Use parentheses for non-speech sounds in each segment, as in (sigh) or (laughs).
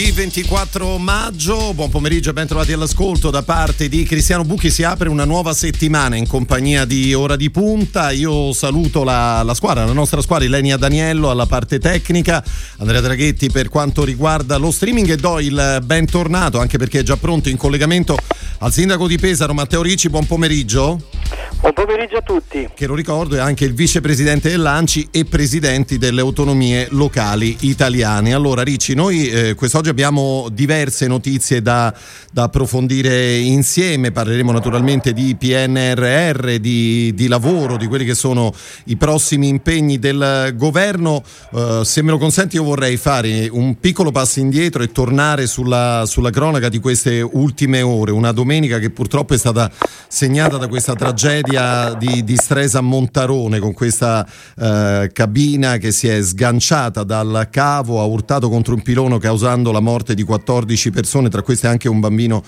Lunedì 24 maggio, buon pomeriggio e ben trovati all'ascolto da parte di Cristiano Bucchi. Si apre una nuova settimana in compagnia di Ora di Punta. Io saluto la, la squadra, la nostra squadra, Ilenia Daniello alla parte tecnica, Andrea Draghetti per quanto riguarda lo streaming e do il bentornato anche perché è già pronto in collegamento al sindaco di Pesaro Matteo Ricci. Buon pomeriggio. Buon pomeriggio a tutti. Che lo ricordo è anche il vicepresidente dell'ANCI e presidenti delle autonomie locali italiane. Allora Ricci, noi eh, quest'oggi abbiamo diverse notizie da, da, approfondire insieme, parleremo naturalmente di PNRR, di, di, lavoro, di quelli che sono i prossimi impegni del governo. Eh, se me lo consenti io vorrei fare un piccolo passo indietro e tornare sulla, sulla cronaca di queste ultime ore, una domenica che purtroppo è stata segnata da questa tragedia di, di Stresa Montarone con questa eh, cabina che si è sganciata dal cavo, ha urtato contro un pilono causando la morte di 14 persone, tra queste anche un bambino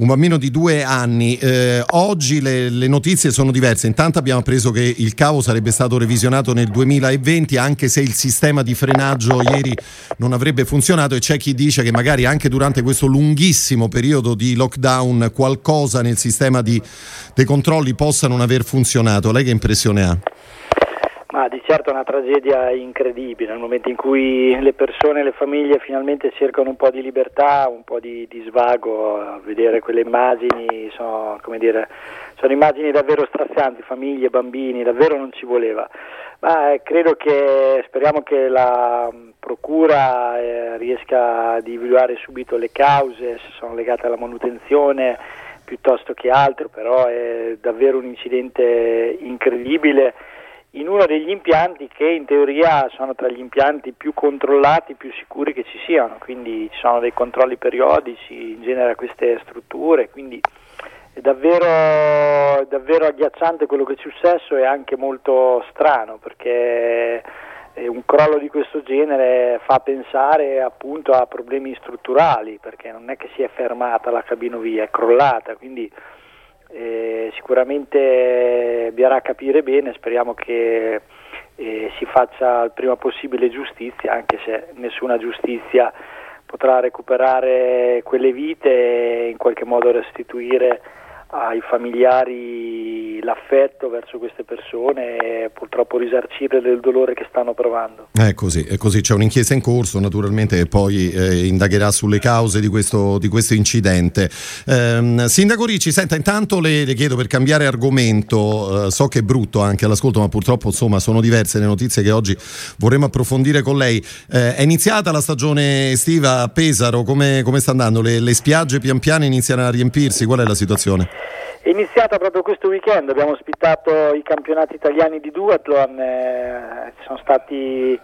un bambino di due anni. Eh, oggi le, le, notizie sono diverse. Intanto abbiamo appreso che il cavo sarebbe stato revisionato nel 2020, anche se il sistema di frenaggio ieri non avrebbe funzionato. E c'è chi dice che magari anche durante questo lunghissimo periodo di lockdown qualcosa nel sistema di, dei controlli possa non aver funzionato. Lei che impressione ha? Di certo è una tragedia incredibile, nel momento in cui le persone, le famiglie finalmente cercano un po' di libertà, un po' di, di svago, vedere quelle immagini sono, dire, sono, immagini davvero strazianti, famiglie, bambini, davvero non ci voleva. Ma eh, credo che, speriamo che la Procura eh, riesca ad individuare subito le cause, se sono legate alla manutenzione piuttosto che altro, però è davvero un incidente incredibile in uno degli impianti che in teoria sono tra gli impianti più controllati, più sicuri che ci siano, quindi ci sono dei controlli periodici in genere a queste strutture, quindi è davvero, davvero agghiacciante quello che è successo e anche molto strano perché un crollo di questo genere fa pensare appunto a problemi strutturali perché non è che si è fermata la cabinovia, è crollata, quindi eh, sicuramente bisognerà capire bene, speriamo che eh, si faccia il prima possibile giustizia, anche se nessuna giustizia potrà recuperare quelle vite e in qualche modo restituire ai familiari l'affetto verso queste persone e purtroppo risarcire del dolore che stanno provando. È così, è così. c'è un'inchiesta in corso naturalmente che poi eh, indagherà sulle cause di questo, di questo incidente. Eh, Sindaco Ricci, senta, intanto le, le chiedo per cambiare argomento, eh, so che è brutto anche all'ascolto ma purtroppo insomma sono diverse le notizie che oggi vorremmo approfondire con lei. Eh, è iniziata la stagione estiva a Pesaro, come, come sta andando? Le, le spiagge pian piano iniziano a riempirsi, qual è la situazione? È iniziata proprio questo weekend, abbiamo ospitato i campionati italiani di duathlon, eh, ci sono stati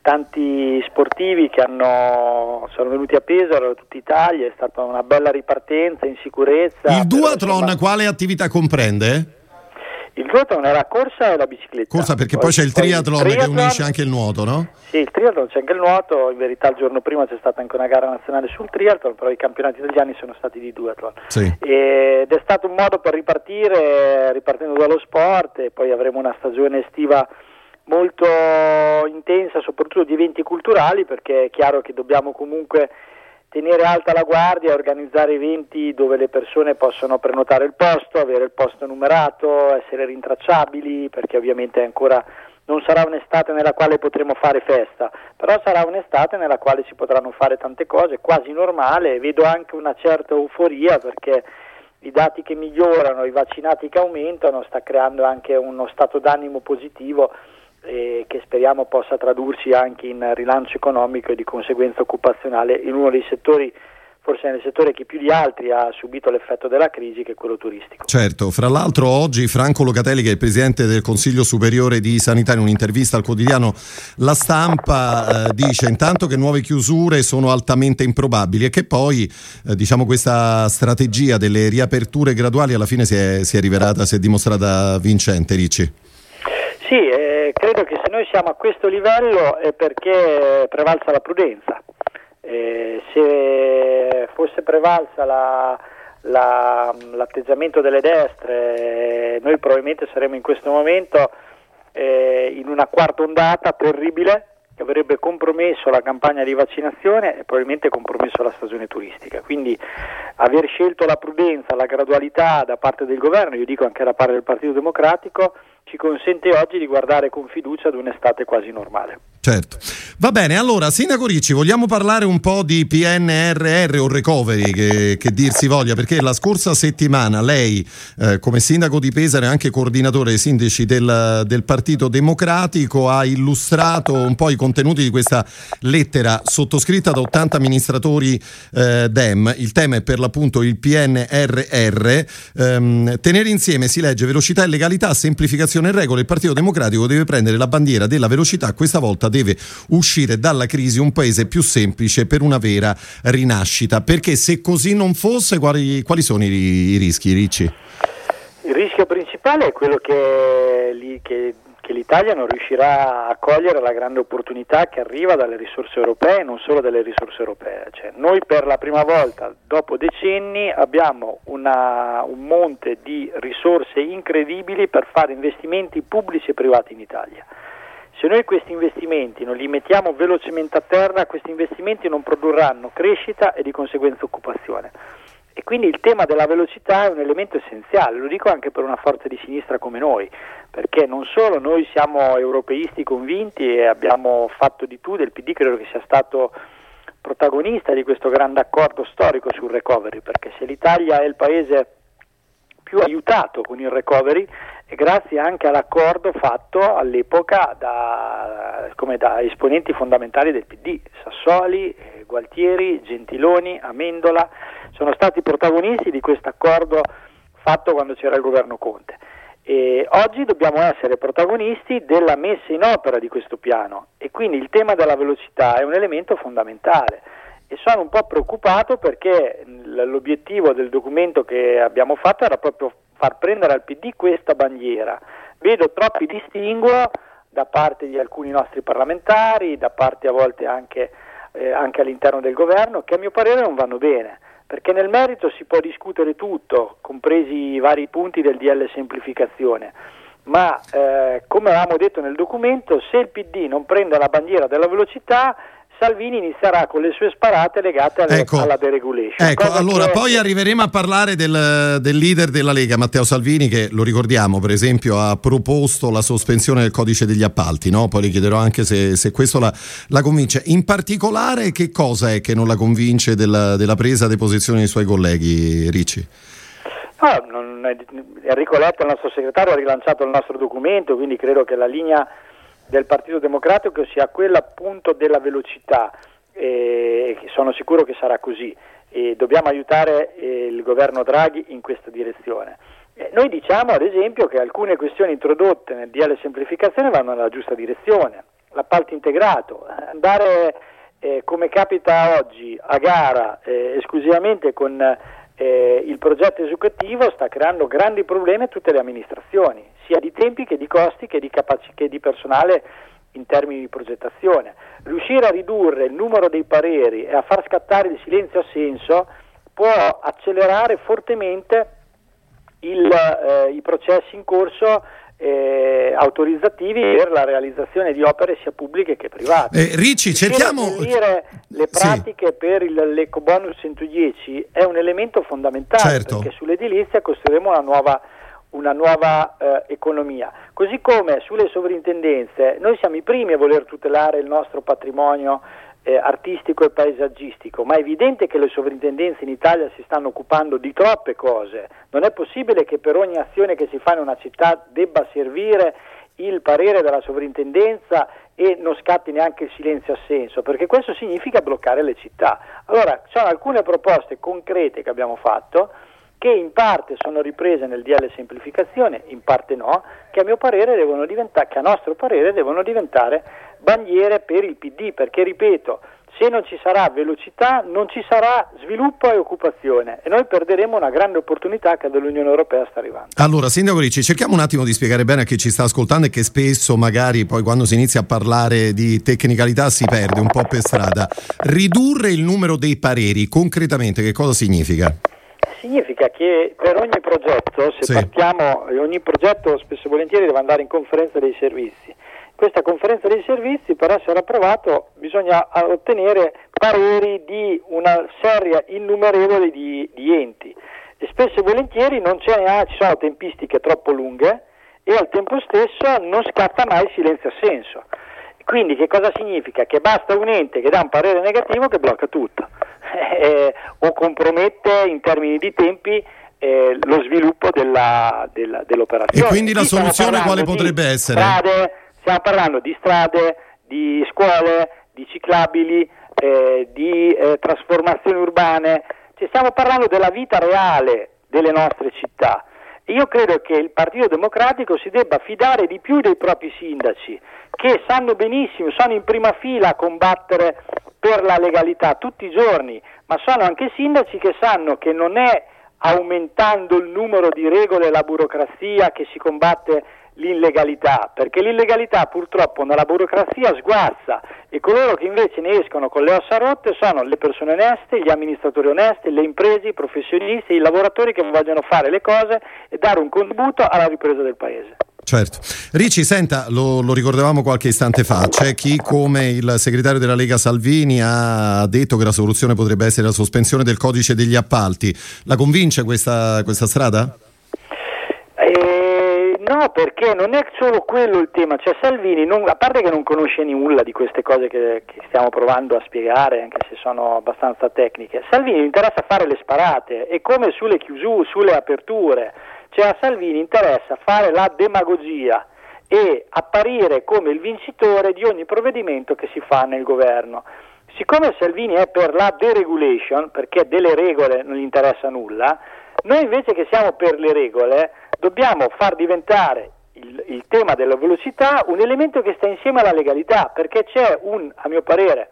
tanti sportivi che hanno, sono venuti a Pesaro da tutta Italia, è stata una bella ripartenza in sicurezza. Il duathlon insomma, quale attività comprende? Il duathlon era corsa e la bicicletta. Corsa perché poi, poi c'è il triathlon, il triathlon, che unisce anche il nuoto, no? Sì, il triathlon c'è anche il nuoto, in verità il giorno prima c'è stata anche una gara nazionale sul triathlon, però i campionati italiani sono stati di duathlon. Sì. Ed è stato un modo per ripartire, ripartendo dallo sport e poi avremo una stagione estiva molto intensa, soprattutto di eventi culturali, perché è chiaro che dobbiamo comunque tenere alta la guardia, organizzare eventi dove le persone possono prenotare il posto, avere il posto numerato, essere rintracciabili, perché ovviamente ancora non sarà un'estate nella quale potremo fare festa, però sarà un'estate nella quale si potranno fare tante cose, quasi normale, vedo anche una certa euforia perché i dati che migliorano, i vaccinati che aumentano, sta creando anche uno stato d'animo positivo e che speriamo possa tradursi anche in rilancio economico e di conseguenza occupazionale in uno dei settori forse nel settore che più di altri ha subito l'effetto della crisi, che è quello turistico. Certo, fra l'altro oggi Franco Locatelli, che è il presidente del Consiglio Superiore di Sanità, in un'intervista al quotidiano La Stampa, eh, dice intanto che nuove chiusure sono altamente improbabili e che poi eh, diciamo, questa strategia delle riaperture graduali alla fine si è, si è rivelata, si è dimostrata vincente, Ricci. Sì, eh, credo che se noi siamo a questo livello è perché prevalsa la prudenza. Eh, se fosse prevalsa la, la, l'atteggiamento delle destre, noi probabilmente saremmo in questo momento eh, in una quarta ondata terribile che avrebbe compromesso la campagna di vaccinazione e probabilmente compromesso la stagione turistica. Quindi aver scelto la prudenza, la gradualità da parte del governo, io dico anche da parte del Partito Democratico, ci consente oggi di guardare con fiducia ad un'estate quasi normale. Certo. Va bene, allora, Sindaco Ricci, vogliamo parlare un po' di PNRR o recovery, che, che dir si voglia, perché la scorsa settimana lei, eh, come Sindaco di Pesaro e anche coordinatore dei sindaci del, del, Partito Democratico, ha illustrato un po' i contenuti di questa lettera sottoscritta da 80 amministratori eh, DEM. Il tema è per l'appunto il PNRR. Ehm, tenere insieme, si legge, velocità e legalità, semplificazione e regole. Il Partito Democratico deve prendere la bandiera della velocità, questa volta deve uscire dalla crisi un paese più semplice per una vera rinascita. Perché se così non fosse, quali, quali sono i, i, rischi, Ricci? Il rischio principale è quello che, che, che l'Italia non riuscirà a cogliere la grande opportunità che arriva dalle risorse europee e non solo dalle risorse europee. Cioè, noi per la prima volta, dopo decenni, abbiamo una, un monte di risorse incredibili per fare investimenti pubblici e privati in Italia. Se noi questi investimenti non li mettiamo velocemente a terra, questi investimenti non produrranno crescita e di conseguenza occupazione. E quindi il tema della velocità è un elemento essenziale, lo dico anche per una forza di sinistra come noi, perché non solo noi siamo europeisti convinti e abbiamo fatto di tutto, il PD credo che sia stato protagonista di questo grande accordo storico sul recovery, perché se l'Italia è il paese più aiutato con il recovery grazie anche all'accordo fatto all'epoca da, da esponenti fondamentali del PD, Sassoli, eh, Gualtieri, Gentiloni, Amendola, sono stati protagonisti di questo accordo fatto quando c'era il governo Conte. E oggi dobbiamo essere protagonisti della messa in opera di questo piano e quindi il tema della velocità è un elemento fondamentale e sono un po' preoccupato perché l'obiettivo del documento che abbiamo fatto era proprio far prendere al PD questa bandiera. Vedo troppi distinguo da parte di alcuni nostri parlamentari, da parte a volte anche, eh, anche all'interno del governo, che a mio parere non vanno bene, perché nel merito si può discutere tutto, compresi i vari punti del DL semplificazione, ma eh, come avevamo detto nel documento, se il PD non prende la bandiera della velocità, Salvini inizierà con le sue sparate legate alle, ecco, alla deregulation. Ecco, allora che... poi arriveremo a parlare del, del, leader della Lega, Matteo Salvini, che lo ricordiamo, per esempio, ha proposto la sospensione del codice degli appalti, no? poi le chiederò anche se, se questo la, la, convince. In particolare, che cosa è che non la convince della, della presa di posizione dei suoi colleghi, Ricci? No, non, Enrico Letta, il nostro segretario, ha rilanciato il nostro documento, quindi credo che la linea del Partito Democratico sia quella appunto della velocità e sono sicuro che sarà così e dobbiamo aiutare eh, il governo Draghi in questa direzione. Eh, noi diciamo ad esempio che alcune questioni introdotte nel DL semplificazione vanno nella giusta direzione, l'appalto integrato, andare eh, come capita oggi a gara eh, esclusivamente con eh, il progetto esecutivo sta creando grandi problemi a tutte le amministrazioni, sia di tempi che di costi che di, capaci- che di personale in termini di progettazione. Riuscire a ridurre il numero dei pareri e a far scattare il silenzio assenso può accelerare fortemente il, eh, i processi in corso eh, autorizzativi per la realizzazione di opere sia pubbliche che private. Eh, Ricci, cerchiamo... le pratiche sì. per il, l'ecobonus 110 è un elemento fondamentale certo. perché sull'edilizia costruiremo una nuova, una nuova eh, economia. Così come sulle sovrintendenze, noi siamo i primi a voler tutelare il nostro patrimonio eh, artistico e paesaggistico, ma è evidente che le sovrintendenze in Italia si stanno occupando di troppe cose. Non è possibile che per ogni azione che si fa in una città debba servire il parere della sovrintendenza e non scatti neanche il silenzio assenso, perché questo significa bloccare le città. Allora, ci sono alcune proposte concrete che abbiamo fatto che in parte sono riprese nel DL semplificazione, in parte no, che a parere diventare, che a nostro parere devono diventare bandiere per il PD, perché ripeto, se non ci sarà velocità non ci sarà sviluppo e occupazione e noi perderemo una grande opportunità che dall'Unione Europea sta arrivando. Allora, Sindaco Ricci, cerchiamo un attimo di spiegare bene a chi ci sta ascoltando e che spesso magari poi quando si inizia a parlare di tecnicalità si perde un po' per strada. Ridurre il numero dei pareri, concretamente che cosa significa? Significa che per ogni progetto, se sì. partiamo, ogni progetto spesso e volentieri deve andare in conferenza dei servizi questa conferenza dei servizi per essere approvato bisogna ottenere pareri di una serie innumerevole di, di enti e spesso e volentieri non ci sono tempistiche troppo lunghe e al tempo stesso non scatta mai il silenzio assenso. Quindi che cosa significa? Che basta un ente che dà un parere negativo che blocca tutto (laughs) eh, o compromette in termini di tempi eh, lo sviluppo della, della, dell'operazione. E quindi la soluzione quale potrebbe essere? Strade, Stiamo parlando di strade, di scuole, di ciclabili, eh, di eh, trasformazioni urbane, cioè, stiamo parlando della vita reale delle nostre città. Io credo che il Partito Democratico si debba fidare di più dei propri sindaci, che sanno benissimo, sono in prima fila a combattere per la legalità tutti i giorni, ma sono anche sindaci che sanno che non è aumentando il numero di regole e la burocrazia che si combatte l'illegalità, perché l'illegalità purtroppo nella burocrazia sguazza e coloro che invece ne escono con le ossa rotte sono le persone oneste, gli amministratori onesti, le imprese, i professionisti, i lavoratori che vogliono fare le cose e dare un contributo alla ripresa del Paese. Certo. Ricci, senta, lo, lo, ricordavamo qualche istante fa, c'è chi come il segretario della Lega Salvini ha detto che la soluzione potrebbe essere la sospensione del codice degli appalti. La convince questa, questa strada? No, perché non è solo quello il tema, cioè Salvini, non, a parte che non conosce nulla di queste cose che, che, stiamo provando a spiegare, anche se sono abbastanza tecniche, Salvini interessa fare le sparate e come sulle chiusure, sulle aperture, cioè a Salvini interessa fare la demagogia e apparire come il vincitore di ogni provvedimento che si fa nel governo. Siccome Salvini è per la deregulation, perché delle regole non gli interessa nulla, noi invece che siamo per le regole dobbiamo far diventare il, il, tema della velocità un elemento che sta insieme alla legalità, perché c'è un, a mio parere,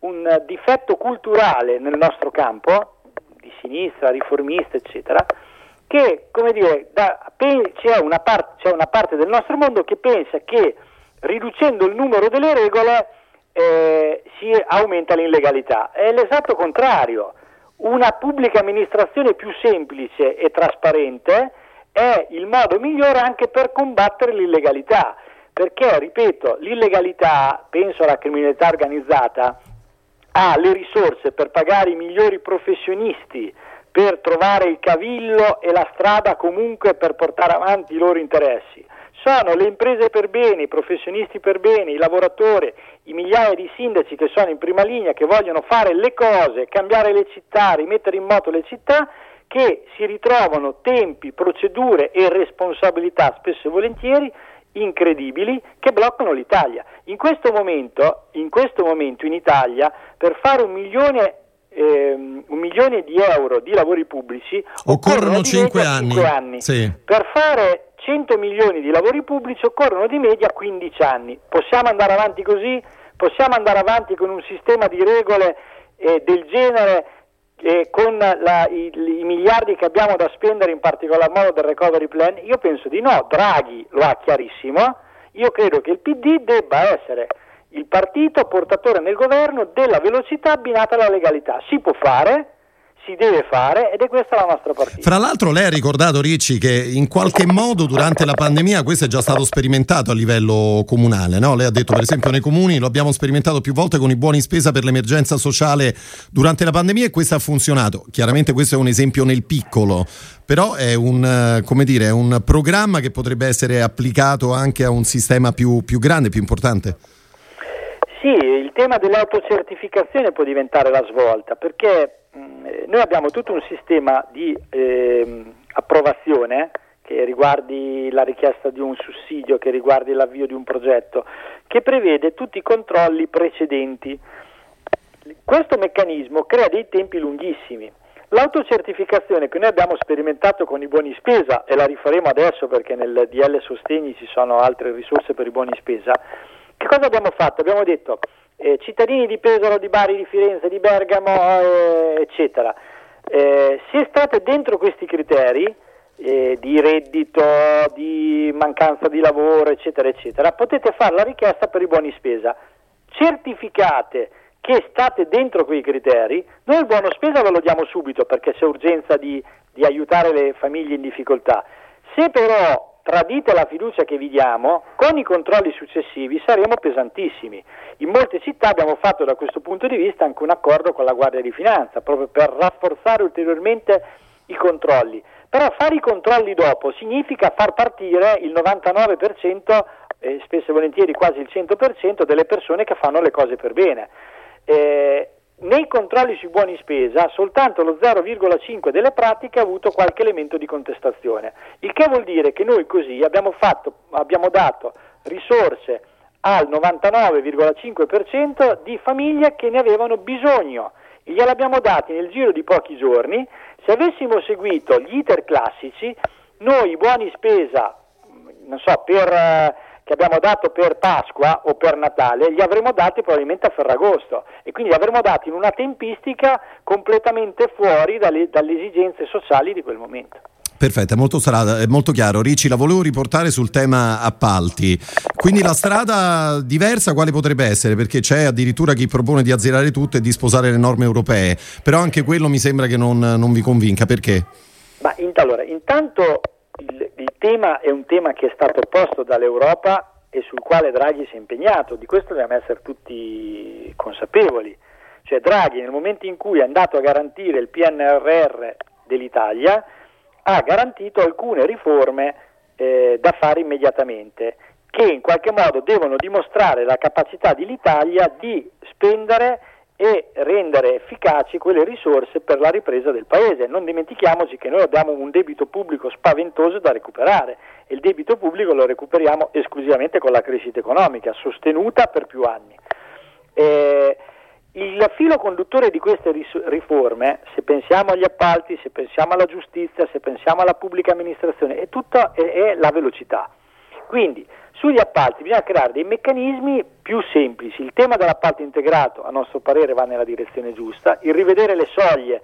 un difetto culturale nel nostro campo, di sinistra, riformista, eccetera, che, come dire, da, c'è, una part, c'è, una parte del nostro mondo che pensa che riducendo il numero delle regole eh, si aumenta l'illegalità. È l'esatto contrario. Una pubblica amministrazione più semplice e trasparente è il modo migliore anche per combattere l'illegalità, perché, ripeto, l'illegalità, penso alla criminalità organizzata, ha le risorse per pagare i migliori professionisti, per trovare il cavillo e la strada comunque per portare avanti i loro interessi. Sono le imprese per bene, i professionisti per bene, i lavoratori, i migliaia di sindaci che sono in prima linea, che vogliono fare le cose, cambiare le città, rimettere in moto le città, che si ritrovano tempi, procedure e responsabilità spesso e volentieri incredibili che bloccano l'Italia. In questo momento in, questo momento in Italia per fare un milione, ehm, un milione di euro di lavori pubblici occorrono 5 anni. anni. Sì. Per fare 100 milioni di lavori pubblici occorrono di media 15 anni. Possiamo andare avanti così? Possiamo andare avanti con un sistema di regole eh, del genere eh, con la, i, i, miliardi che abbiamo da spendere, in particolar modo del recovery plan? Io penso di no, Draghi lo ha chiarissimo, io credo che il PD debba essere il partito portatore nel governo della velocità abbinata alla legalità. Si può fare, si deve fare ed è questa la nostra partita. Fra l'altro lei ha ricordato Ricci che in qualche modo durante la pandemia questo è già stato sperimentato a livello comunale, no? Lei ha detto per esempio nei comuni lo abbiamo sperimentato più volte con i buoni spesa per l'emergenza sociale durante la pandemia e questo ha funzionato. Chiaramente questo è un esempio nel piccolo, però è un, dire, è un programma che potrebbe essere applicato anche a un sistema più, più grande, più importante. Sì, il tema dell'autocertificazione può diventare la svolta perché noi abbiamo tutto un sistema di eh, approvazione che riguardi la richiesta di un sussidio, che riguardi l'avvio di un progetto, che prevede tutti i controlli precedenti. Questo meccanismo crea dei tempi lunghissimi. L'autocertificazione che noi abbiamo sperimentato con i buoni spesa, e la rifaremo adesso perché nel DL Sostegni ci sono altre risorse per i buoni spesa, che cosa abbiamo fatto? Abbiamo detto eh, cittadini di Pesaro, di Bari, di Firenze, di Bergamo, eh, eccetera. Eh, se state dentro questi criteri eh, di reddito, di mancanza di lavoro, eccetera, eccetera, potete fare la richiesta per i buoni spesa. Certificate che state dentro quei criteri, noi il buono spesa ve lo diamo subito perché c'è urgenza di, di aiutare le famiglie in difficoltà. Se però tradite la fiducia che vi diamo, con i controlli successivi saremo pesantissimi. In molte città abbiamo fatto da questo punto di vista anche un accordo con la Guardia di Finanza, proprio per rafforzare ulteriormente i controlli. Però fare i controlli dopo significa far partire il 99%, eh, spesso e volentieri quasi il 100% delle persone che fanno le cose per bene. Eh, nei controlli sui buoni spesa soltanto lo 0,5 delle pratiche ha avuto qualche elemento di contestazione, il che vuol dire che noi così abbiamo, fatto, abbiamo dato risorse al 99,5% di famiglie che ne avevano bisogno. Gliele abbiamo dati nel giro di pochi giorni. Se avessimo seguito gli iter classici, noi i buoni spesa, non so, per eh, che abbiamo dato per Pasqua o per Natale li avremmo dati probabilmente a Ferragosto e quindi li avremmo dati in una tempistica completamente fuori dalle, dalle esigenze sociali di quel momento. Perfetto, è molto, strada, è molto chiaro. Ricci, la volevo riportare sul tema appalti. Quindi la strada diversa quale potrebbe essere? Perché c'è addirittura chi propone di azzerare tutto e di sposare le norme europee, però anche quello mi sembra che non, non vi convinca. Perché? Ma allora, intanto il, il tema è un tema che è stato posto dall'Europa e sul quale Draghi si è impegnato, di questo dobbiamo essere tutti consapevoli. Cioè Draghi nel momento in cui è andato a garantire il PNRR dell'Italia ha garantito alcune riforme eh, da fare immediatamente che in qualche modo devono dimostrare la capacità dell'Italia di spendere e rendere efficaci quelle risorse per la ripresa del Paese. Non dimentichiamoci che noi abbiamo un debito pubblico spaventoso da recuperare e il debito pubblico lo recuperiamo esclusivamente con la crescita economica, sostenuta per più anni. Eh, il filo conduttore di queste riforme, se pensiamo agli appalti, se pensiamo alla giustizia, se pensiamo alla pubblica amministrazione, è tutta è, è la velocità. Quindi sugli appalti bisogna creare dei meccanismi più semplici. Il tema dell'appalto integrato, a nostro parere, va nella direzione giusta. Il rivedere le soglie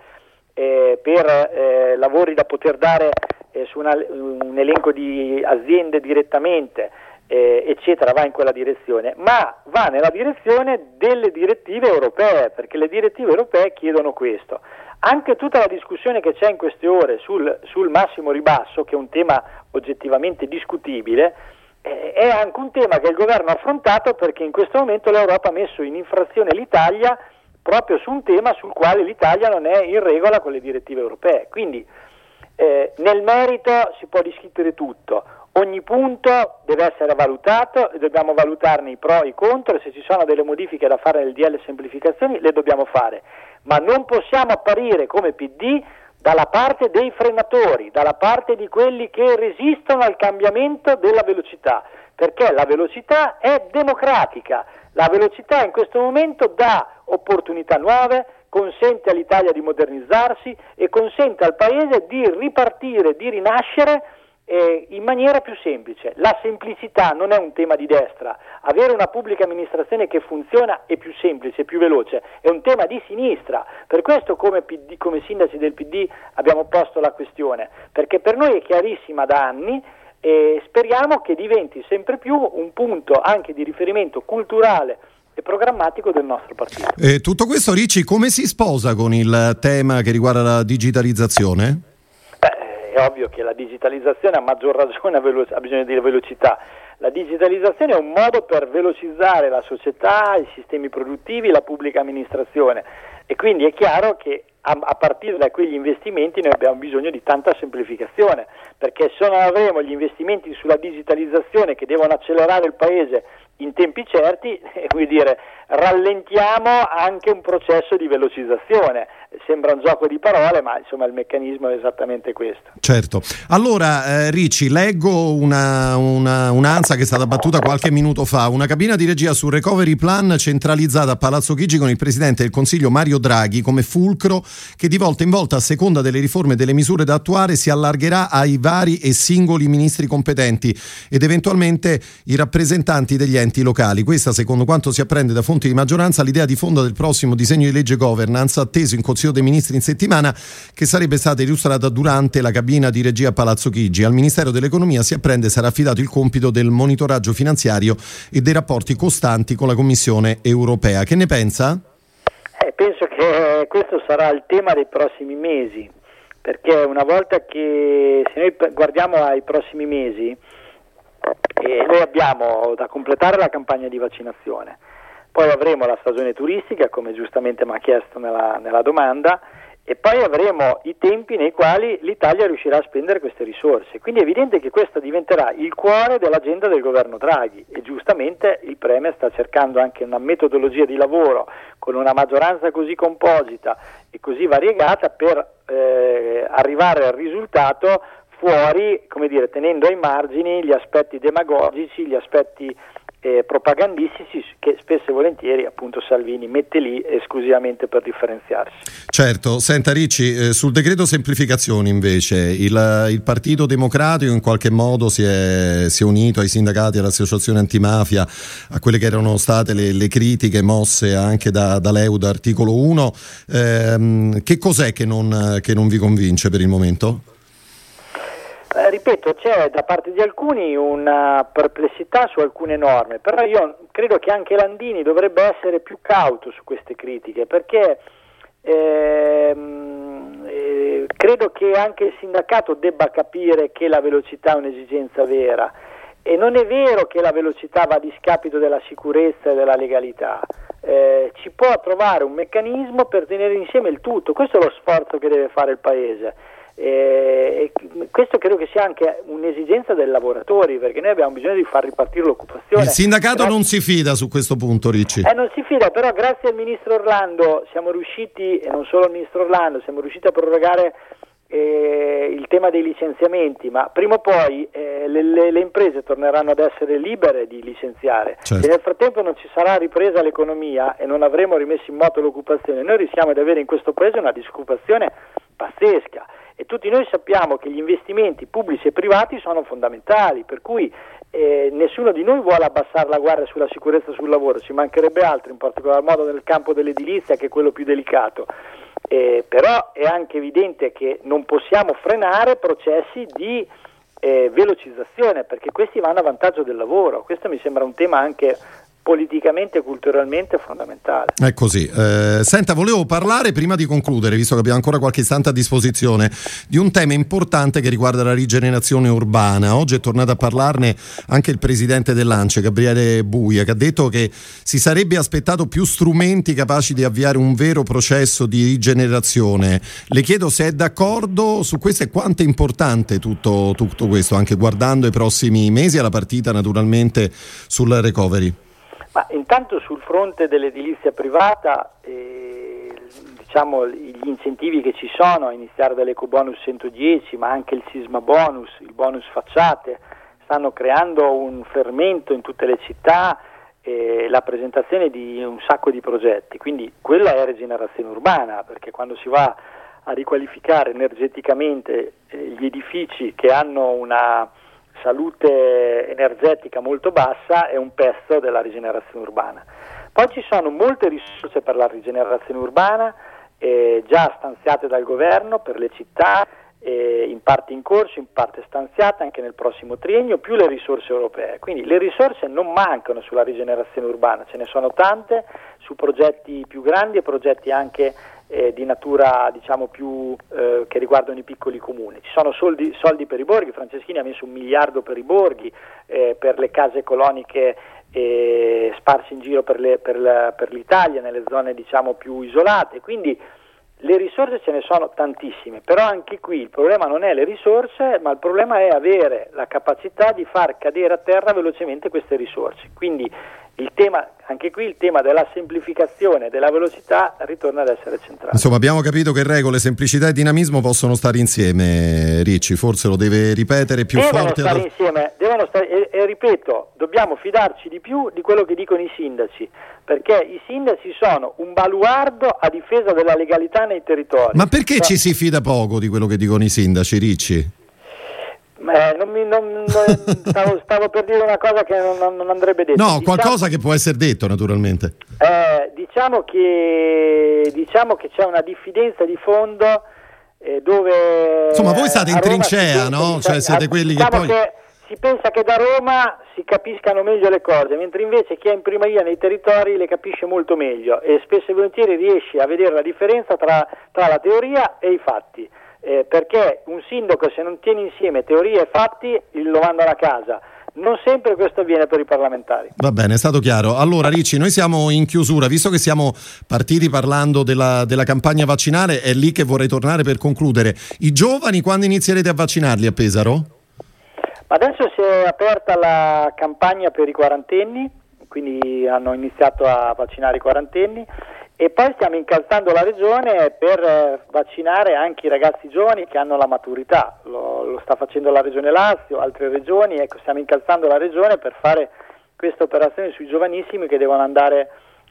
eh, per eh, lavori da poter dare eh, su una, un elenco di aziende direttamente, eh, eccetera, va in quella direzione, ma va nella direzione delle direttive europee, perché le direttive europee chiedono questo. Anche tutta la discussione che c'è in queste ore sul, sul massimo ribasso, che è un tema oggettivamente discutibile, eh, è anche un tema che il governo ha affrontato perché in questo momento l'Europa ha messo in infrazione l'Italia proprio su un tema sul quale l'Italia non è in regola con le direttive europee. Quindi eh, nel merito si può discutere tutto, ogni punto deve essere valutato e dobbiamo valutarne i pro e i contro. Se ci sono delle modifiche da fare nel DL semplificazioni le dobbiamo fare, ma non possiamo apparire come PD dalla parte dei frenatori, dalla parte di quelli che resistono al cambiamento della velocità, perché la velocità è democratica, la velocità in questo momento dà opportunità nuove, consente all'Italia di modernizzarsi e consente al Paese di ripartire, di rinascere eh, in maniera più semplice. La semplicità non è un tema di destra, avere una pubblica amministrazione che funziona è più semplice, più veloce, è un tema di sinistra. Per questo come, PD, come sindaci del PD abbiamo posto la questione, perché per noi è chiarissima da anni e speriamo che diventi sempre più un punto anche di riferimento culturale e programmatico del nostro partito. E tutto questo Ricci come si sposa con il tema che riguarda la digitalizzazione? È ovvio che la digitalizzazione a maggior ragione (laughs) ha, bisogno di velocità. La digitalizzazione è un modo per velocizzare la società, i sistemi produttivi, la pubblica amministrazione e quindi è chiaro che a, a, partire da quegli investimenti noi abbiamo bisogno di tanta semplificazione, perché se non avremo gli investimenti sulla digitalizzazione che devono accelerare il Paese in tempi certi, (laughs) eh, dire, rallentiamo anche un processo di velocizzazione. Sembra un gioco di parole, ma insomma il meccanismo è esattamente questo. Certo. Allora, eh, Ricci, leggo una, una, un'ansa che è stata battuta qualche minuto fa, una cabina di regia sul recovery plan centralizzata a Palazzo Chigi con il Presidente del Consiglio Mario Draghi come fulcro che di volta in volta, a seconda delle riforme e delle misure da attuare, si allargherà ai vari e singoli ministri competenti ed eventualmente i rappresentanti degli enti locali. Questa, secondo quanto si apprende da fonti di maggioranza, l'idea di fondo del prossimo disegno di legge governance atteso in Consiglio Consiglio dei Ministri in settimana che sarebbe stata illustrata durante la cabina di regia a Palazzo Chigi. Al Ministero dell'Economia si apprende sarà affidato il compito del monitoraggio finanziario e dei rapporti costanti con la Commissione europea. Che ne pensa? Eh, penso che questo sarà il tema dei prossimi mesi, perché una volta che se noi guardiamo ai prossimi mesi, eh, noi abbiamo da completare la campagna di vaccinazione poi avremo la stagione turistica, come giustamente mi ha chiesto nella, nella domanda, e poi avremo i tempi nei quali l'Italia riuscirà a spendere queste risorse. Quindi è evidente che questo diventerà il cuore dell'agenda del governo Draghi e giustamente il Premier sta cercando anche una metodologia di lavoro con una maggioranza così composita e così variegata per eh, arrivare al risultato fuori, come dire, tenendo ai margini gli aspetti demagogici, gli aspetti eh, propagandistici che spesso e volentieri appunto Salvini mette lì esclusivamente per differenziarsi. Certo, senta Ricci, eh, sul decreto semplificazioni invece il, il, Partito Democratico in qualche modo si è, si è, unito ai sindacati, all'associazione antimafia, a quelle che erano state le, le critiche mosse anche da, da Leuda, articolo 1. Eh, che cos'è che non, che non vi convince per il momento? Ripeto, c'è da parte di alcuni una perplessità su alcune norme, però io credo che anche Landini dovrebbe essere più cauto su queste critiche, perché ehm, eh, credo che anche il sindacato debba capire che la velocità è un'esigenza vera e non è vero che la velocità va a discapito della sicurezza e della legalità. Eh, ci può trovare un meccanismo per tenere insieme il tutto, questo è lo sforzo che deve fare il Paese. Eh, questo credo che sia anche un'esigenza dei lavoratori perché noi abbiamo bisogno di far ripartire l'occupazione. Il sindacato grazie... non si fida su questo punto, Ricci. Eh, non si fida, però grazie al ministro Orlando siamo riusciti, e non solo al ministro Orlando, siamo riusciti a prorogare eh, il tema dei licenziamenti, ma prima o poi eh, le, le, le, imprese torneranno ad essere libere di licenziare. Certo. Se nel frattempo non ci sarà ripresa l'economia e non avremo rimesso in moto l'occupazione, noi rischiamo di avere in questo paese una disoccupazione pazzesca e tutti noi sappiamo che gli investimenti pubblici e privati sono fondamentali, per cui eh, nessuno di noi vuole abbassare la guardia sulla sicurezza sul lavoro, ci mancherebbe altro, in particolar modo nel campo dell'edilizia che è quello più delicato. Eh, però è anche evidente che non possiamo frenare processi di eh, velocizzazione perché questi vanno a vantaggio del lavoro. Questo mi sembra un tema anche politicamente e culturalmente fondamentale. È così. Eh, senta, volevo parlare prima di concludere, visto che abbiamo ancora qualche istante a disposizione, di un tema importante che riguarda la rigenerazione urbana. Oggi è tornato a parlarne anche il presidente dell'ANCE, Gabriele Buia, che ha detto che si sarebbe aspettato più strumenti capaci di avviare un vero processo di rigenerazione. Le chiedo se è d'accordo su questo e quanto è importante tutto, tutto questo, anche guardando i prossimi mesi alla partita naturalmente sul recovery. Ma intanto sul fronte dell'edilizia privata, eh, diciamo, gli incentivi che ci sono, a iniziare dall'ecobonus 110, ma anche il sisma bonus, il bonus facciate, stanno creando un fermento in tutte le città, eh, la presentazione di un sacco di progetti, quindi quella è rigenerazione urbana, perché quando si va a riqualificare energeticamente eh, gli edifici che hanno una salute energetica molto bassa è un pezzo della rigenerazione urbana. Poi ci sono molte risorse per la rigenerazione urbana eh, già stanziate dal governo per le città, eh, in parte in corso, in parte stanziate anche nel prossimo triennio, più le risorse europee. Quindi le risorse non mancano sulla rigenerazione urbana, ce ne sono tante su progetti più grandi e progetti anche eh, di natura diciamo più eh, che riguardano i piccoli comuni. Ci sono soldi, soldi, per i borghi, Franceschini ha messo un miliardo per i borghi, eh, per le case coloniche eh, sparse in giro per, le, per, la, per, l'Italia, nelle zone diciamo più isolate, quindi le risorse ce ne sono tantissime, però anche qui il problema non è le risorse, ma il problema è avere la capacità di far cadere a terra velocemente queste risorse. Quindi il tema, anche qui il tema della semplificazione e della velocità ritorna ad essere centrale. Insomma, abbiamo capito che regole, semplicità e dinamismo possono stare insieme, Ricci, forse lo deve ripetere più devono forte. Stare ad... insieme, devono stare e, e ripeto, dobbiamo fidarci di più di quello che dicono i sindaci, perché i sindaci sono un baluardo a difesa della legalità nei territori. Ma perché cioè, ci si fida poco di quello che dicono i sindaci, Ricci? Eh, non mi, non, stavo, stavo, per dire una cosa che non, non andrebbe detta. No, diciamo, qualcosa che può essere detto naturalmente. Eh, diciamo, che, diciamo, che, c'è una diffidenza di fondo eh, dove... Insomma, voi state in trincea, no? Cioè siete quelli diciamo che poi... Che si pensa che da Roma si capiscano meglio le cose, mentre invece chi è in prima linea nei territori le capisce molto meglio e spesso e volentieri riesce a vedere la differenza tra, tra la teoria e i fatti eh, perché un sindaco se non tiene insieme teoria e fatti lo mandano a casa. Non sempre questo avviene per i parlamentari. Va bene, è stato chiaro. Allora Ricci, noi siamo in chiusura, visto che siamo partiti parlando della, della, campagna vaccinale, è lì che vorrei tornare per concludere. I giovani quando inizierete a vaccinarli a Pesaro? Adesso si è aperta la campagna per i quarantenni, quindi hanno iniziato a vaccinare i quarantenni e poi stiamo incalzando la regione per eh, vaccinare anche i ragazzi giovani che hanno la maturità, lo, lo, sta facendo la regione Lazio, altre regioni, ecco stiamo incalzando la regione per fare questa operazione sui giovanissimi che devono andare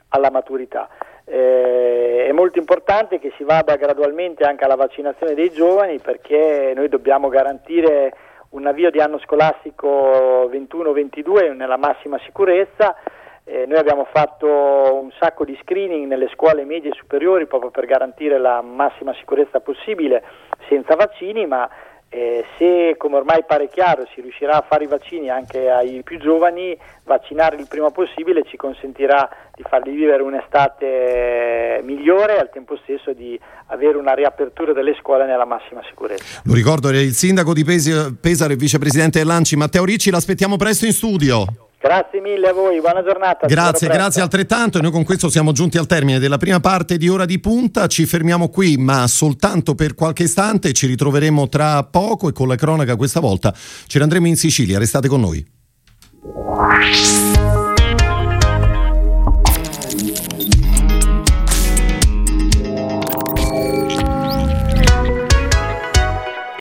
alla maturità. Eh, è molto importante che si vada gradualmente anche alla vaccinazione dei giovani perché noi dobbiamo garantire un avvio di anno scolastico 21-22 nella massima sicurezza. Eh, noi abbiamo fatto un sacco di screening nelle scuole medie e superiori proprio per garantire la massima sicurezza possibile senza vaccini, ma eh, se come ormai pare chiaro si riuscirà a fare i vaccini anche ai più giovani, vaccinarli il prima possibile ci consentirà di farli vivere un'estate migliore e al tempo stesso di avere una riapertura delle scuole nella massima sicurezza. Lo ricordo, il sindaco di Pesaro e vicepresidente dell'Anci Matteo Ricci, l'aspettiamo presto in studio. Grazie mille a voi, buona giornata. Grazie, grazie altrettanto. E noi con questo siamo giunti al termine della prima parte di Ora di Punta. Ci fermiamo qui, ma soltanto per qualche istante. Ci ritroveremo tra poco e con la cronaca questa volta ci andremo in Sicilia. Restate con noi.